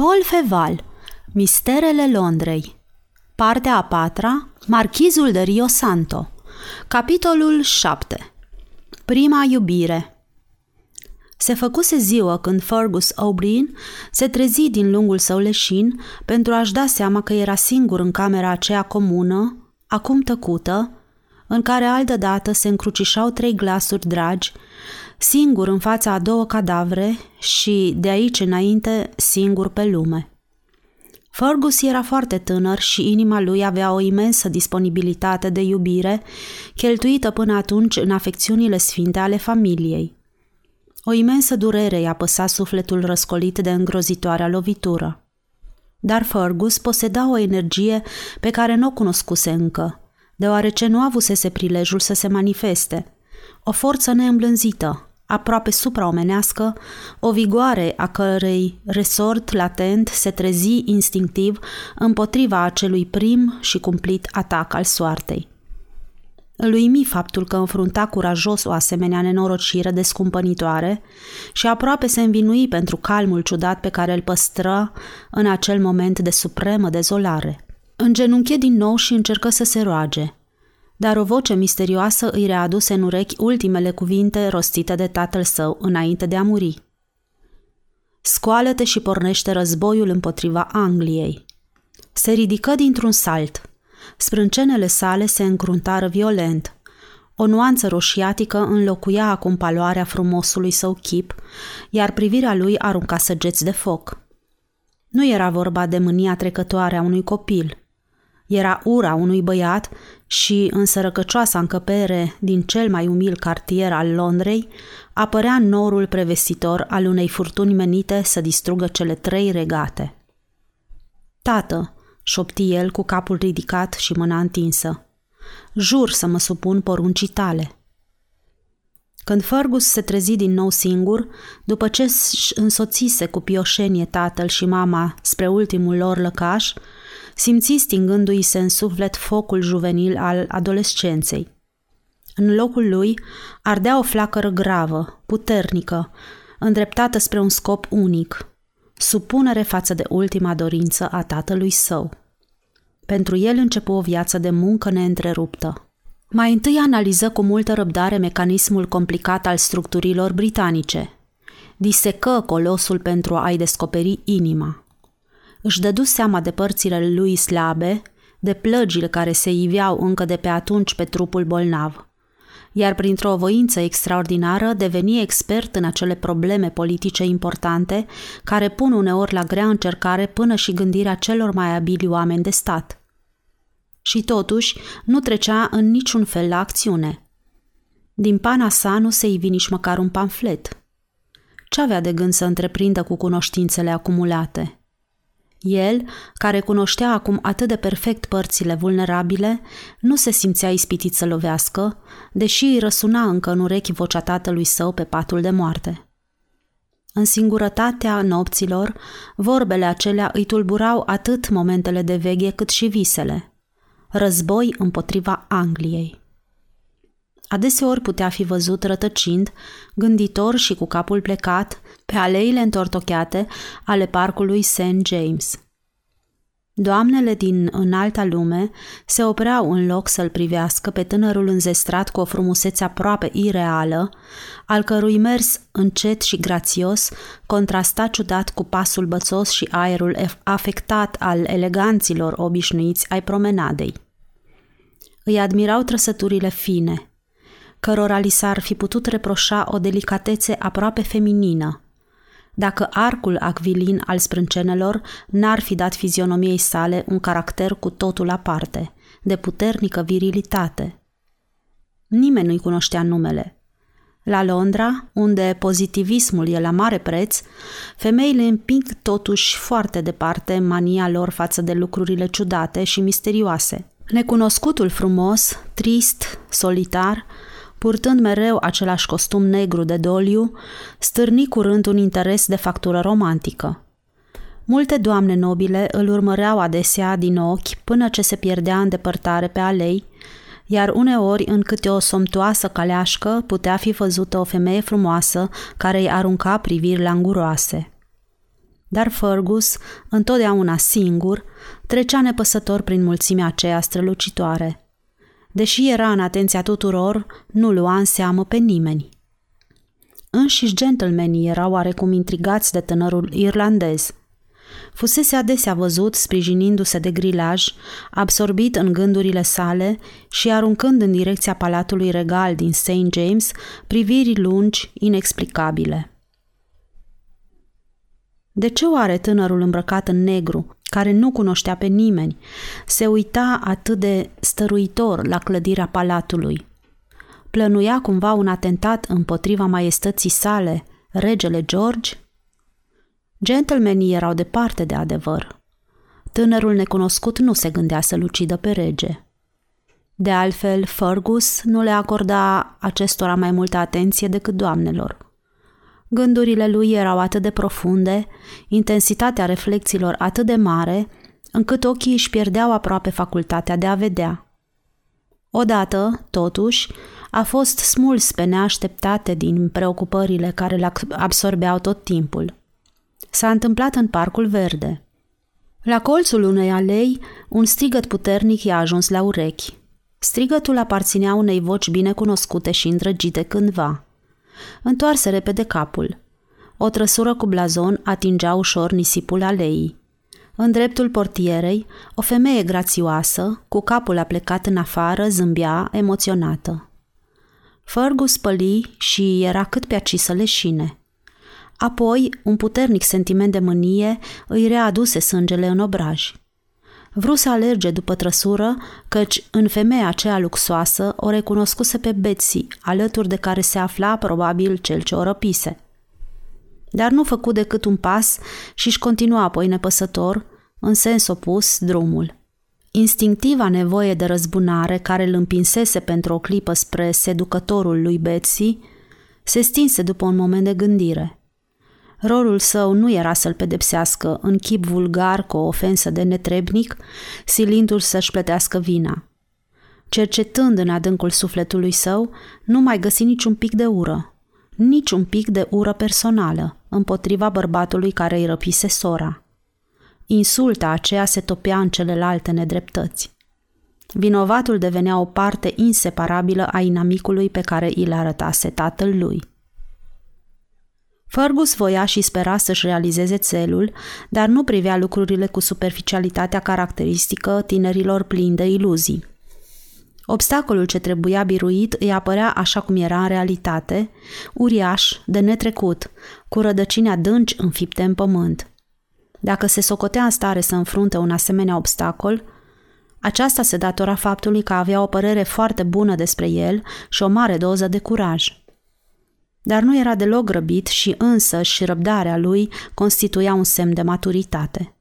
Paul Feval Misterele Londrei Partea a patra Marchizul de Rio Santo Capitolul 7 Prima iubire. Se făcuse ziua când Fergus O'Brien se trezi din lungul său leșin pentru a-și da seama că era singur în camera aceea comună, acum tăcută, în care altă dată se încrucișau trei glasuri dragi, singur în fața a două cadavre și, de aici înainte, singur pe lume. Fergus era foarte tânăr și inima lui avea o imensă disponibilitate de iubire, cheltuită până atunci în afecțiunile sfinte ale familiei. O imensă durere i-a păsat sufletul răscolit de îngrozitoarea lovitură. Dar Fergus poseda o energie pe care nu o cunoscuse încă, deoarece nu avusese prilejul să se manifeste. O forță neîmblânzită, aproape supraomenească, o vigoare a cărei resort latent se trezi instinctiv împotriva acelui prim și cumplit atac al soartei. Îl uimi faptul că înfrunta curajos o asemenea nenorocire descumpănitoare și aproape se învinui pentru calmul ciudat pe care îl păstră în acel moment de supremă dezolare. Îngenunche din nou și încercă să se roage – dar o voce misterioasă îi readuse în urechi ultimele cuvinte rostite de tatăl său înainte de a muri. Scoală-te și pornește războiul împotriva Angliei. Se ridică dintr-un salt. Sprâncenele sale se încruntară violent. O nuanță roșiatică înlocuia acum paloarea frumosului său chip, iar privirea lui arunca săgeți de foc. Nu era vorba de mânia trecătoare a unui copil – era ura unui băiat și, în sărăcăcioasa încăpere din cel mai umil cartier al Londrei, apărea norul prevestitor al unei furtuni menite să distrugă cele trei regate. Tată, șopti el cu capul ridicat și mâna întinsă, jur să mă supun poruncii tale. Când Fergus se trezi din nou singur, după ce însoțise cu pioșenie tatăl și mama spre ultimul lor lăcaș, simți stingându-i se în suflet focul juvenil al adolescenței. În locul lui ardea o flacără gravă, puternică, îndreptată spre un scop unic, supunere față de ultima dorință a tatălui său. Pentru el începu o viață de muncă neîntreruptă. Mai întâi analiză cu multă răbdare mecanismul complicat al structurilor britanice. Disecă colosul pentru a-i descoperi inima își dădu seama de părțile lui slabe, de plăgile care se iveau încă de pe atunci pe trupul bolnav. Iar printr-o voință extraordinară deveni expert în acele probleme politice importante care pun uneori la grea încercare până și gândirea celor mai abili oameni de stat. Și totuși nu trecea în niciun fel la acțiune. Din pana sa nu se ivi nici măcar un pamflet. Ce avea de gând să întreprindă cu cunoștințele acumulate – el, care cunoștea acum atât de perfect părțile vulnerabile, nu se simțea ispitit să lovească, deși îi răsuna încă în urechi vocea tatălui său pe patul de moarte. În singurătatea nopților, vorbele acelea îi tulburau atât momentele de veche cât și visele. Război împotriva Angliei. Adeseori putea fi văzut rătăcind, gânditor și cu capul plecat, pe aleile întortocheate ale parcului St. James. Doamnele din înalta lume se opreau în loc să-l privească pe tânărul înzestrat cu o frumusețe aproape ireală, al cărui mers încet și grațios contrasta ciudat cu pasul bățos și aerul afectat al eleganților obișnuiți ai promenadei. Îi admirau trăsăturile fine – cărora li s-ar fi putut reproșa o delicatețe aproape feminină. Dacă arcul acvilin al sprâncenelor n-ar fi dat fizionomiei sale un caracter cu totul aparte, de puternică virilitate. Nimeni nu-i cunoștea numele. La Londra, unde pozitivismul e la mare preț, femeile împing totuși foarte departe mania lor față de lucrurile ciudate și misterioase. Necunoscutul frumos, trist, solitar, purtând mereu același costum negru de doliu, stârni curând un interes de factură romantică. Multe doamne nobile îl urmăreau adesea din ochi până ce se pierdea în depărtare pe alei, iar uneori în câte o somtoasă caleașcă putea fi văzută o femeie frumoasă care îi arunca priviri languroase. Dar Fergus, întotdeauna singur, trecea nepăsător prin mulțimea aceea strălucitoare. Deși era în atenția tuturor, nu lua în seamă pe nimeni. Înșiși gentlemanii erau oarecum intrigați de tânărul irlandez. Fusese adesea văzut sprijinindu-se de grilaj, absorbit în gândurile sale și aruncând în direcția palatului regal din St. James priviri lungi, inexplicabile. De ce oare tânărul îmbrăcat în negru, care nu cunoștea pe nimeni, se uita atât de stăruitor la clădirea palatului? Plănuia cumva un atentat împotriva maiestății sale, regele George? Gentlemanii erau departe de adevăr. Tânărul necunoscut nu se gândea să-l ucidă pe rege. De altfel, Fergus nu le acorda acestora mai multă atenție decât doamnelor – Gândurile lui erau atât de profunde, intensitatea reflexiilor atât de mare, încât ochii își pierdeau aproape facultatea de a vedea. Odată, totuși, a fost smuls pe neașteptate din preocupările care le absorbeau tot timpul. S-a întâmplat în Parcul Verde. La colțul unei alei, un strigăt puternic i-a ajuns la urechi. Strigătul aparținea unei voci bine cunoscute și îndrăgite cândva – Întoarse repede capul. O trăsură cu blazon atingea ușor nisipul aleii. În dreptul portierei, o femeie grațioasă, cu capul aplecat în afară, zâmbea emoționată. Fergus păli și era cât pe aci să leșine. Apoi, un puternic sentiment de mânie îi readuse sângele în obraj. Vru să alerge după trăsură, căci în femeia aceea luxoasă o recunoscuse pe Betsy, alături de care se afla probabil cel ce o răpise. Dar nu făcu decât un pas și își continua apoi nepăsător, în sens opus, drumul. Instinctiva nevoie de răzbunare care îl împinsese pentru o clipă spre seducătorul lui Betsy se stinse după un moment de gândire – Rolul său nu era să-l pedepsească în chip vulgar cu o ofensă de netrebnic, silindu-l să-și plătească vina. Cercetând în adâncul sufletului său, nu mai găsi niciun pic de ură, nici un pic de ură personală împotriva bărbatului care îi răpise sora. Insulta aceea se topea în celelalte nedreptăți. Vinovatul devenea o parte inseparabilă a inamicului pe care îl arătase tatăl lui. Fergus voia și spera să-și realizeze țelul, dar nu privea lucrurile cu superficialitatea caracteristică tinerilor plini de iluzii. Obstacolul ce trebuia biruit îi apărea așa cum era în realitate, uriaș, de netrecut, cu rădăcini adânci înfipte în pământ. Dacă se socotea în stare să înfrunte un asemenea obstacol, aceasta se datora faptului că avea o părere foarte bună despre el și o mare doză de curaj – dar nu era deloc grăbit și însă și răbdarea lui constituia un semn de maturitate.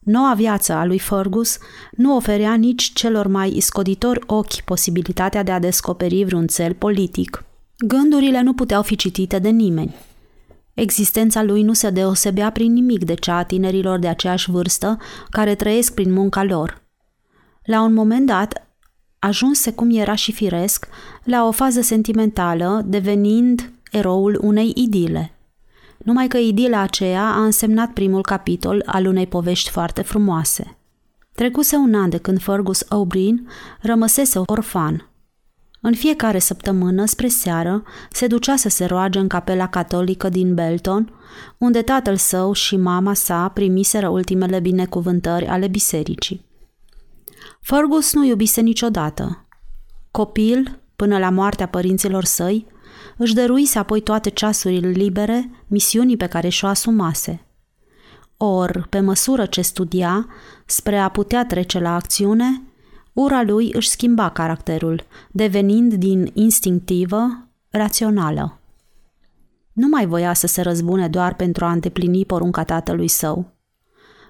Noua viață a lui Fergus nu oferea nici celor mai iscoditori ochi posibilitatea de a descoperi vreun cel politic. Gândurile nu puteau fi citite de nimeni. Existența lui nu se deosebea prin nimic de cea a tinerilor de aceeași vârstă care trăiesc prin munca lor. La un moment dat, ajunse cum era și firesc la o fază sentimentală, devenind eroul unei idile. Numai că idila aceea a însemnat primul capitol al unei povești foarte frumoase. Trecuse un an de când Fergus O'Brien rămăsese orfan. În fiecare săptămână, spre seară, se ducea să se roage în capela catolică din Belton, unde tatăl său și mama sa primiseră ultimele binecuvântări ale bisericii. Fergus nu iubise niciodată. Copil, până la moartea părinților săi, își dăruise apoi toate ceasurile libere misiunii pe care și-o asumase. Or, pe măsură ce studia, spre a putea trece la acțiune, ura lui își schimba caracterul, devenind din instinctivă rațională. Nu mai voia să se răzbune doar pentru a îndeplini porunca tatălui său.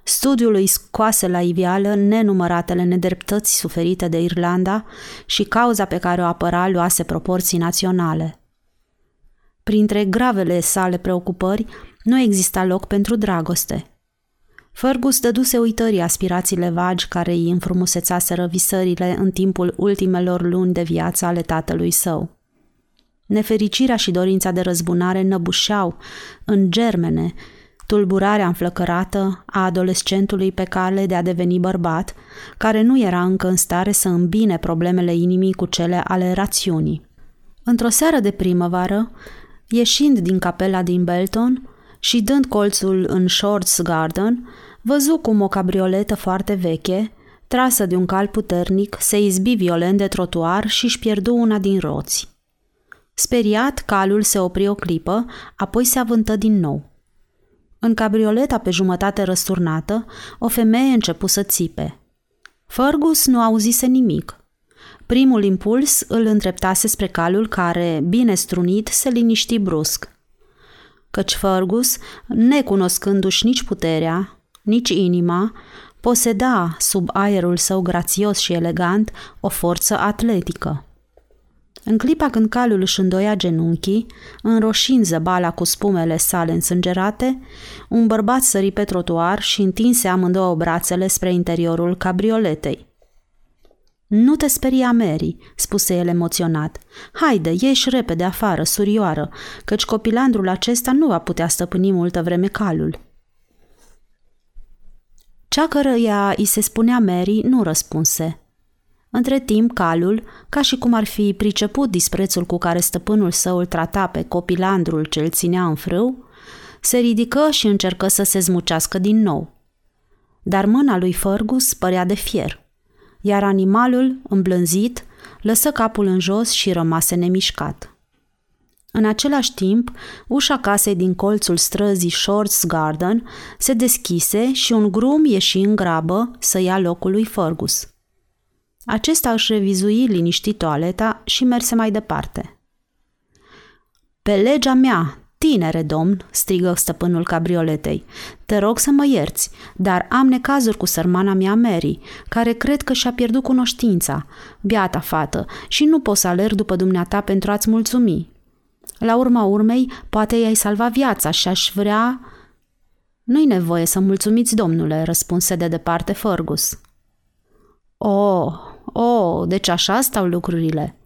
Studiul îi scoase la iveală nenumăratele nedreptăți suferite de Irlanda și cauza pe care o apăra luase proporții naționale. Printre gravele sale preocupări, nu exista loc pentru dragoste. Fergus dăduse uitării aspirațiile vagi care îi înfrumusețaseră visările în timpul ultimelor luni de viață ale tatălui său. Nefericirea și dorința de răzbunare năbușeau în germene tulburarea înflăcărată a adolescentului pe cale de a deveni bărbat, care nu era încă în stare să îmbine problemele inimii cu cele ale rațiunii. Într-o seară de primăvară, ieșind din capela din Belton și dând colțul în Shorts Garden, văzu cum o cabrioletă foarte veche, trasă de un cal puternic, se izbi violent de trotuar și își pierdu una din roți. Speriat, calul se opri o clipă, apoi se avântă din nou. În cabrioleta pe jumătate răsturnată, o femeie începu să țipe. Fergus nu auzise nimic. Primul impuls îl îndreptase spre calul care, bine strunit, se liniști brusc. Căci Fergus, necunoscându-și nici puterea, nici inima, poseda, sub aerul său grațios și elegant, o forță atletică. În clipa când calul își îndoia genunchii, înroșind zăbala cu spumele sale însângerate, un bărbat sări pe trotuar și întinse amândouă brațele spre interiorul cabrioletei. Nu te speria, Mary," spuse el emoționat. Haide, ieși repede afară, surioară, căci copilandrul acesta nu va putea stăpâni multă vreme calul." Cea cărăia îi se spunea Mary nu răspunse. Între timp, calul, ca și cum ar fi priceput disprețul cu care stăpânul său îl trata pe copilandrul ce îl ținea în frâu, se ridică și încercă să se zmucească din nou. Dar mâna lui Fergus părea de fier, iar animalul, îmblânzit, lăsă capul în jos și rămase nemișcat. În același timp, ușa casei din colțul străzii Shorts Garden se deschise și un grum ieși în grabă să ia locul lui Fergus – acesta își revizui liniștit toaleta și merse mai departe. Pe legea mea, tinere domn, strigă stăpânul cabrioletei, te rog să mă ierți, dar am necazuri cu sărmana mea Mary, care cred că și-a pierdut cunoștința, biata fată, și nu pot să alerg după dumneata pentru a-ți mulțumi. La urma urmei, poate i-ai salva viața și aș vrea... Nu-i nevoie să mulțumiți, domnule, răspunse de departe Fergus. Oh, Oh, deci așa stau lucrurile.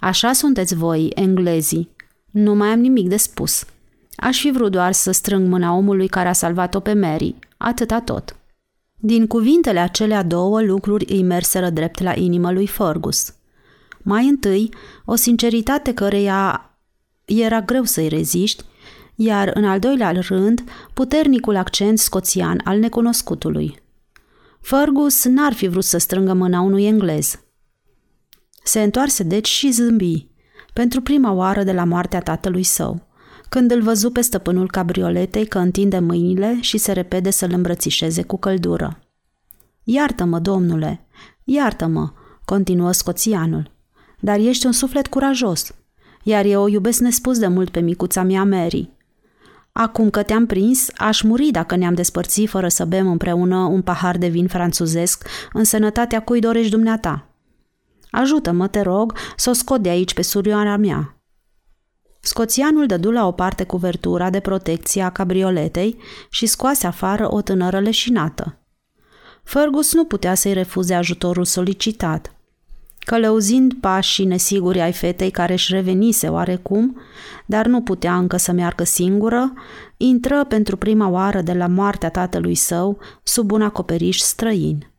Așa sunteți voi, englezii. Nu mai am nimic de spus. Aș fi vrut doar să strâng mâna omului care a salvat-o pe Mary. Atâta tot. Din cuvintele acelea două lucruri îi merseră drept la inimă lui Fergus. Mai întâi, o sinceritate căreia era greu să-i reziști, iar în al doilea rând, puternicul accent scoțian al necunoscutului. Fergus n-ar fi vrut să strângă mâna unui englez. Se întoarse deci și zâmbi, pentru prima oară de la moartea tatălui său, când îl văzu pe stăpânul cabrioletei că întinde mâinile și se repede să-l îmbrățișeze cu căldură. Iartă-mă, domnule, iartă-mă, continuă scoțianul, dar ești un suflet curajos, iar eu o iubesc nespus de mult pe micuța mea Mary. Acum că te-am prins, aș muri dacă ne-am despărțit fără să bem împreună un pahar de vin franțuzesc în sănătatea cui dorești dumneata. Ajută-mă, te rog, să o scot de aici pe surioara mea. Scoțianul dădu la o parte cuvertura de protecție a cabrioletei și scoase afară o tânără leșinată. Fergus nu putea să-i refuze ajutorul solicitat. Călăuzind pașii nesiguri ai fetei care își revenise oarecum, dar nu putea încă să meargă singură, intră pentru prima oară de la moartea tatălui său sub un acoperiș străin.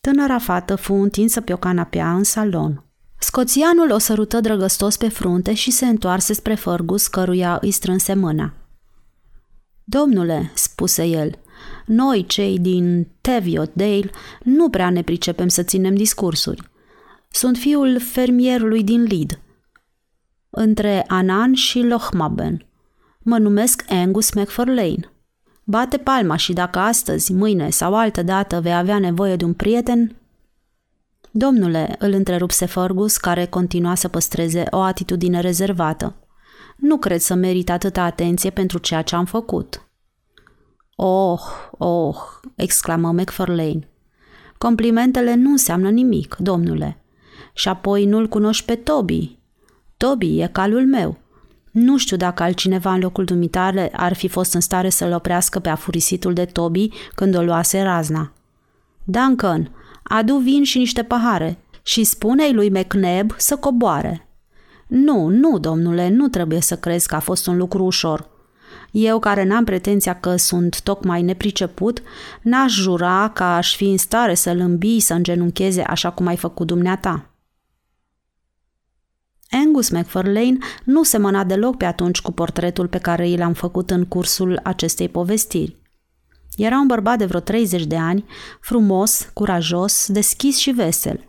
Tânăra fată fu întinsă pe o canapea în salon. Scoțianul o sărută drăgăstos pe frunte și se întoarse spre Fergus, căruia îi strânse mâna. Domnule, spuse el, noi, cei din Teviot Dale, nu prea ne pricepem să ținem discursuri. Sunt fiul fermierului din Lid, între Anan și Lochmaben. Mă numesc Angus McFarlane. Bate palma și dacă astăzi, mâine sau altă dată vei avea nevoie de un prieten... Domnule, îl întrerupse Fergus, care continua să păstreze o atitudine rezervată. Nu cred să merit atâta atenție pentru ceea ce am făcut. Oh, oh, exclamă McFarlane. Complimentele nu înseamnă nimic, domnule. Și apoi nu-l cunoști pe Toby. Toby e calul meu. Nu știu dacă altcineva în locul dumitale ar fi fost în stare să-l oprească pe afurisitul de Toby când o luase razna. Duncan, adu vin și niște pahare și spune-i lui McNab să coboare. Nu, nu, domnule, nu trebuie să crezi că a fost un lucru ușor. Eu, care n-am pretenția că sunt tocmai nepriceput, n-aș jura că aș fi în stare să-l îmbii să îngenuncheze așa cum ai făcut dumneata. Angus McFarlane nu semăna deloc pe atunci cu portretul pe care i l-am făcut în cursul acestei povestiri. Era un bărbat de vreo 30 de ani, frumos, curajos, deschis și vesel.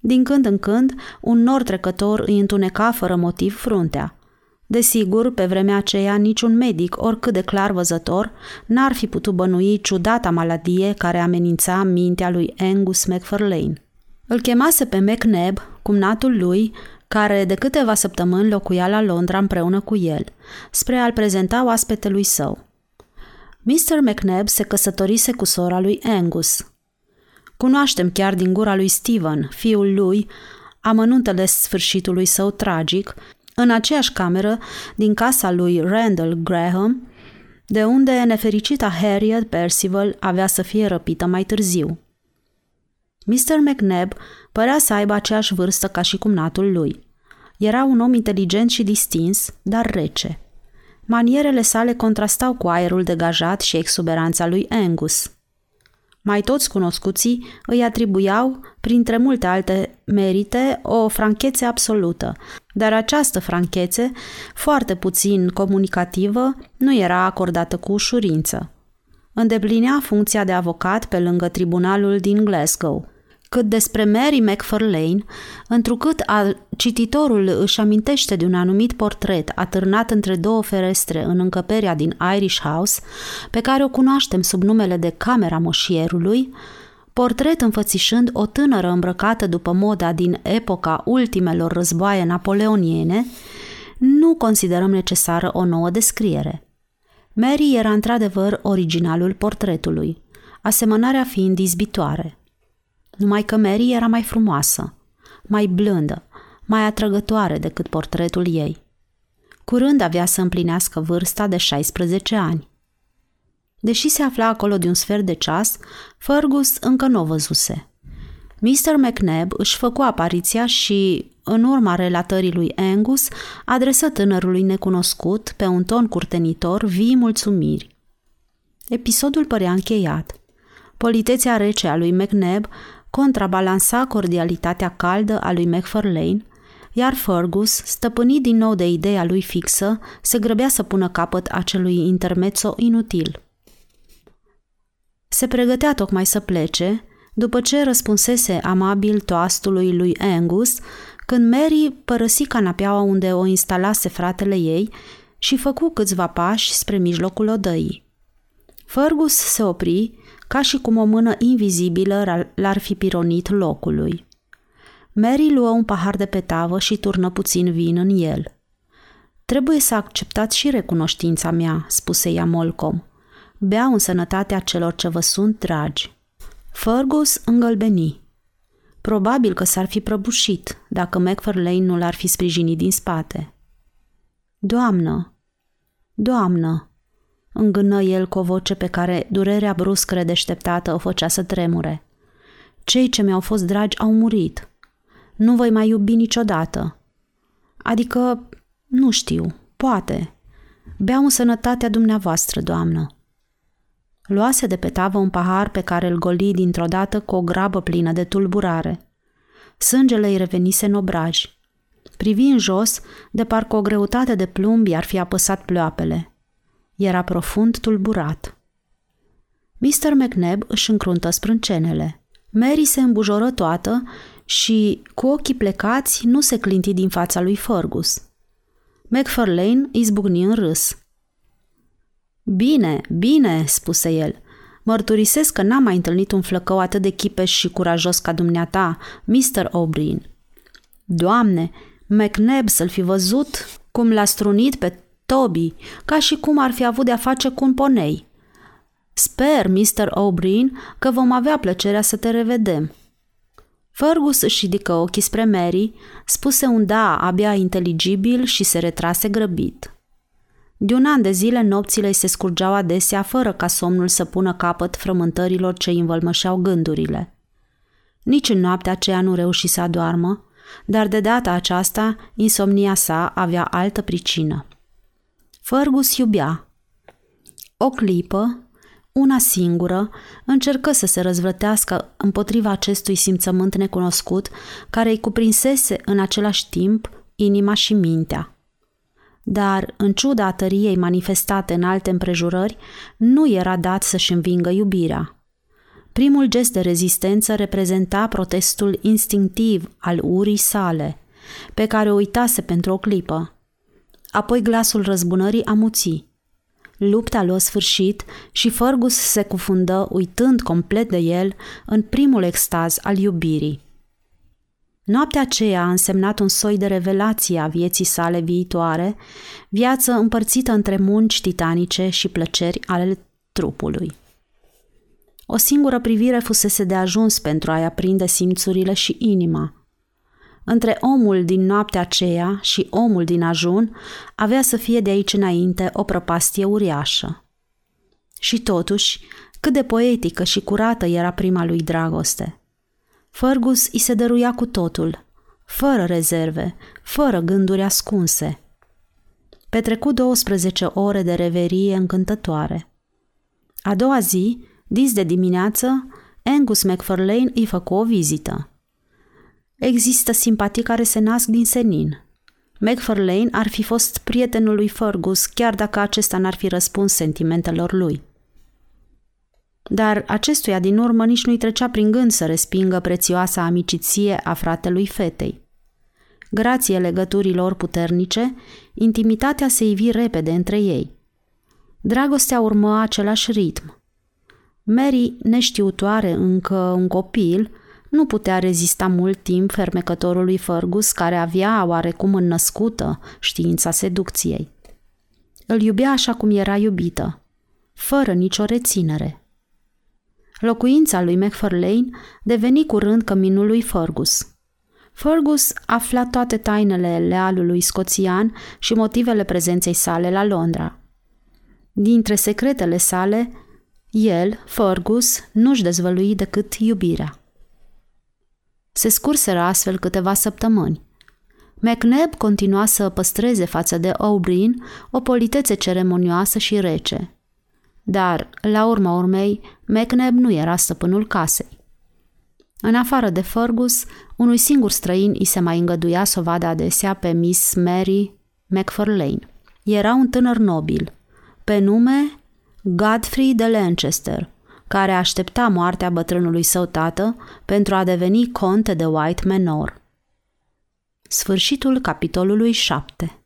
Din când în când, un nor trecător îi întuneca fără motiv fruntea. Desigur, pe vremea aceea, niciun medic, oricât de clar văzător, n-ar fi putut bănui ciudata maladie care amenința mintea lui Angus McFarlane. Îl chemase pe McNab, cumnatul lui, care de câteva săptămâni locuia la Londra împreună cu el, spre a-l prezenta oaspetelui său. Mr. McNab se căsătorise cu sora lui Angus. Cunoaștem chiar din gura lui Stephen, fiul lui, amănuntele sfârșitului său tragic, în aceeași cameră din casa lui Randall Graham, de unde nefericita Harriet Percival avea să fie răpită mai târziu. Mr. McNab părea să aibă aceeași vârstă ca și cumnatul lui. Era un om inteligent și distins, dar rece. Manierele sale contrastau cu aerul degajat și exuberanța lui Angus. Mai toți cunoscuții îi atribuiau, printre multe alte merite, o franchețe absolută, dar această franchețe, foarte puțin comunicativă, nu era acordată cu ușurință. Îndeplinea funcția de avocat pe lângă tribunalul din Glasgow – cât despre Mary McFarlane, întrucât a, cititorul își amintește de un anumit portret atârnat între două ferestre în încăperea din Irish House, pe care o cunoaștem sub numele de Camera Moșierului, portret înfățișând o tânără îmbrăcată după moda din epoca ultimelor războaie napoleoniene, nu considerăm necesară o nouă descriere. Mary era într-adevăr originalul portretului, asemănarea fiind izbitoare. Numai că Mary era mai frumoasă, mai blândă, mai atrăgătoare decât portretul ei. Curând avea să împlinească vârsta de 16 ani. Deși se afla acolo de un sfert de ceas, Fergus încă nu o văzuse. Mr. McNab își făcu apariția și, în urma relatării lui Angus, adresă tânărului necunoscut, pe un ton curtenitor, vii mulțumiri. Episodul părea încheiat. Politețea rece a lui McNab contrabalansa cordialitatea caldă a lui McFarlane, iar Fergus, stăpânit din nou de ideea lui fixă, se grăbea să pună capăt acelui intermezzo inutil. Se pregătea tocmai să plece, după ce răspunsese amabil toastului lui Angus, când Mary părăsi canapeaua unde o instalase fratele ei și făcu câțiva pași spre mijlocul odăii. Fergus se opri ca și cum o mână invizibilă l-ar fi pironit locului. Mary luă un pahar de pe tavă și turnă puțin vin în el. Trebuie să acceptați și recunoștința mea, spuse ea Molcom. Beau în sănătatea celor ce vă sunt dragi. Fergus îngălbeni. Probabil că s-ar fi prăbușit dacă McFarlane nu l-ar fi sprijinit din spate. Doamnă, doamnă, îngână el cu o voce pe care durerea bruscă redeșteptată o făcea să tremure. Cei ce mi-au fost dragi au murit. Nu voi mai iubi niciodată. Adică, nu știu, poate. Beau în sănătatea dumneavoastră, doamnă. Luase de pe tavă un pahar pe care îl goli dintr-o dată cu o grabă plină de tulburare. Sângele îi revenise în obraj. Privi în jos, de parcă o greutate de plumb i-ar fi apăsat ploapele. Era profund tulburat. Mr. McNab își încruntă sprâncenele. Mary se îmbujoră toată și, cu ochii plecați, nu se clinti din fața lui Fergus. McFarlane izbucni în râs. Bine, bine, spuse el. Mărturisesc că n-am mai întâlnit un flăcău atât de chipeș și curajos ca dumneata, Mr. O'Brien. Doamne, McNab să-l fi văzut cum l-a strunit pe Toby, ca și cum ar fi avut de-a face cu un ponei. Sper, Mr. O'Brien, că vom avea plăcerea să te revedem. Fergus își ridică ochii spre Mary, spuse un da abia inteligibil și se retrase grăbit. De un an de zile nopțile îi se scurgeau adesea fără ca somnul să pună capăt frământărilor ce îi învălmășeau gândurile. Nici în noaptea aceea nu reuși să adoarmă, dar de data aceasta insomnia sa avea altă pricină. Fergus iubea. O clipă, una singură, încercă să se răzvrătească împotriva acestui simțământ necunoscut care îi cuprinsese în același timp inima și mintea. Dar, în ciuda tăriei manifestate în alte împrejurări, nu era dat să-și învingă iubirea. Primul gest de rezistență reprezenta protestul instinctiv al urii sale, pe care o uitase pentru o clipă. Apoi glasul răzbunării amuții. Lupta lua sfârșit și Fergus se cufundă, uitând complet de el, în primul extaz al iubirii. Noaptea aceea a însemnat un soi de revelație a vieții sale viitoare, viață împărțită între munci titanice și plăceri ale trupului. O singură privire fusese de ajuns pentru a-i aprinde simțurile și inima. Între omul din noaptea aceea și omul din ajun avea să fie de aici înainte o prăpastie uriașă. Și totuși, cât de poetică și curată era prima lui dragoste. Fergus îi se dăruia cu totul, fără rezerve, fără gânduri ascunse. Petrecu 12 ore de reverie încântătoare. A doua zi, dis de dimineață, Angus McFarlane îi făcu o vizită. Există simpatii care se nasc din senin. McFarlane ar fi fost prietenul lui Fergus, chiar dacă acesta n-ar fi răspuns sentimentelor lui. Dar acestuia din urmă nici nu-i trecea prin gând să respingă prețioasa amiciție a fratelui fetei. Grație legăturilor puternice, intimitatea se ivi repede între ei. Dragostea urmă același ritm. Mary, neștiutoare încă un copil, nu putea rezista mult timp fermecătorului Fergus, care avea oarecum înnăscută știința seducției. Îl iubea așa cum era iubită, fără nicio reținere. Locuința lui McFarlane deveni curând căminul lui Fergus. Fergus afla toate tainele lealului scoțian și motivele prezenței sale la Londra. Dintre secretele sale, el, Fergus, nu-și dezvălui decât iubirea. Se scurseră astfel câteva săptămâni. McNab continua să păstreze față de O'Brien o politețe ceremonioasă și rece. Dar, la urma urmei, McNab nu era stăpânul casei. În afară de Fergus, unui singur străin îi se mai îngăduia să o vadă adesea pe Miss Mary McFarlane. Era un tânăr nobil, pe nume Godfrey de Lancaster – care aștepta moartea bătrânului său tată pentru a deveni conte de White Manor. Sfârșitul capitolului 7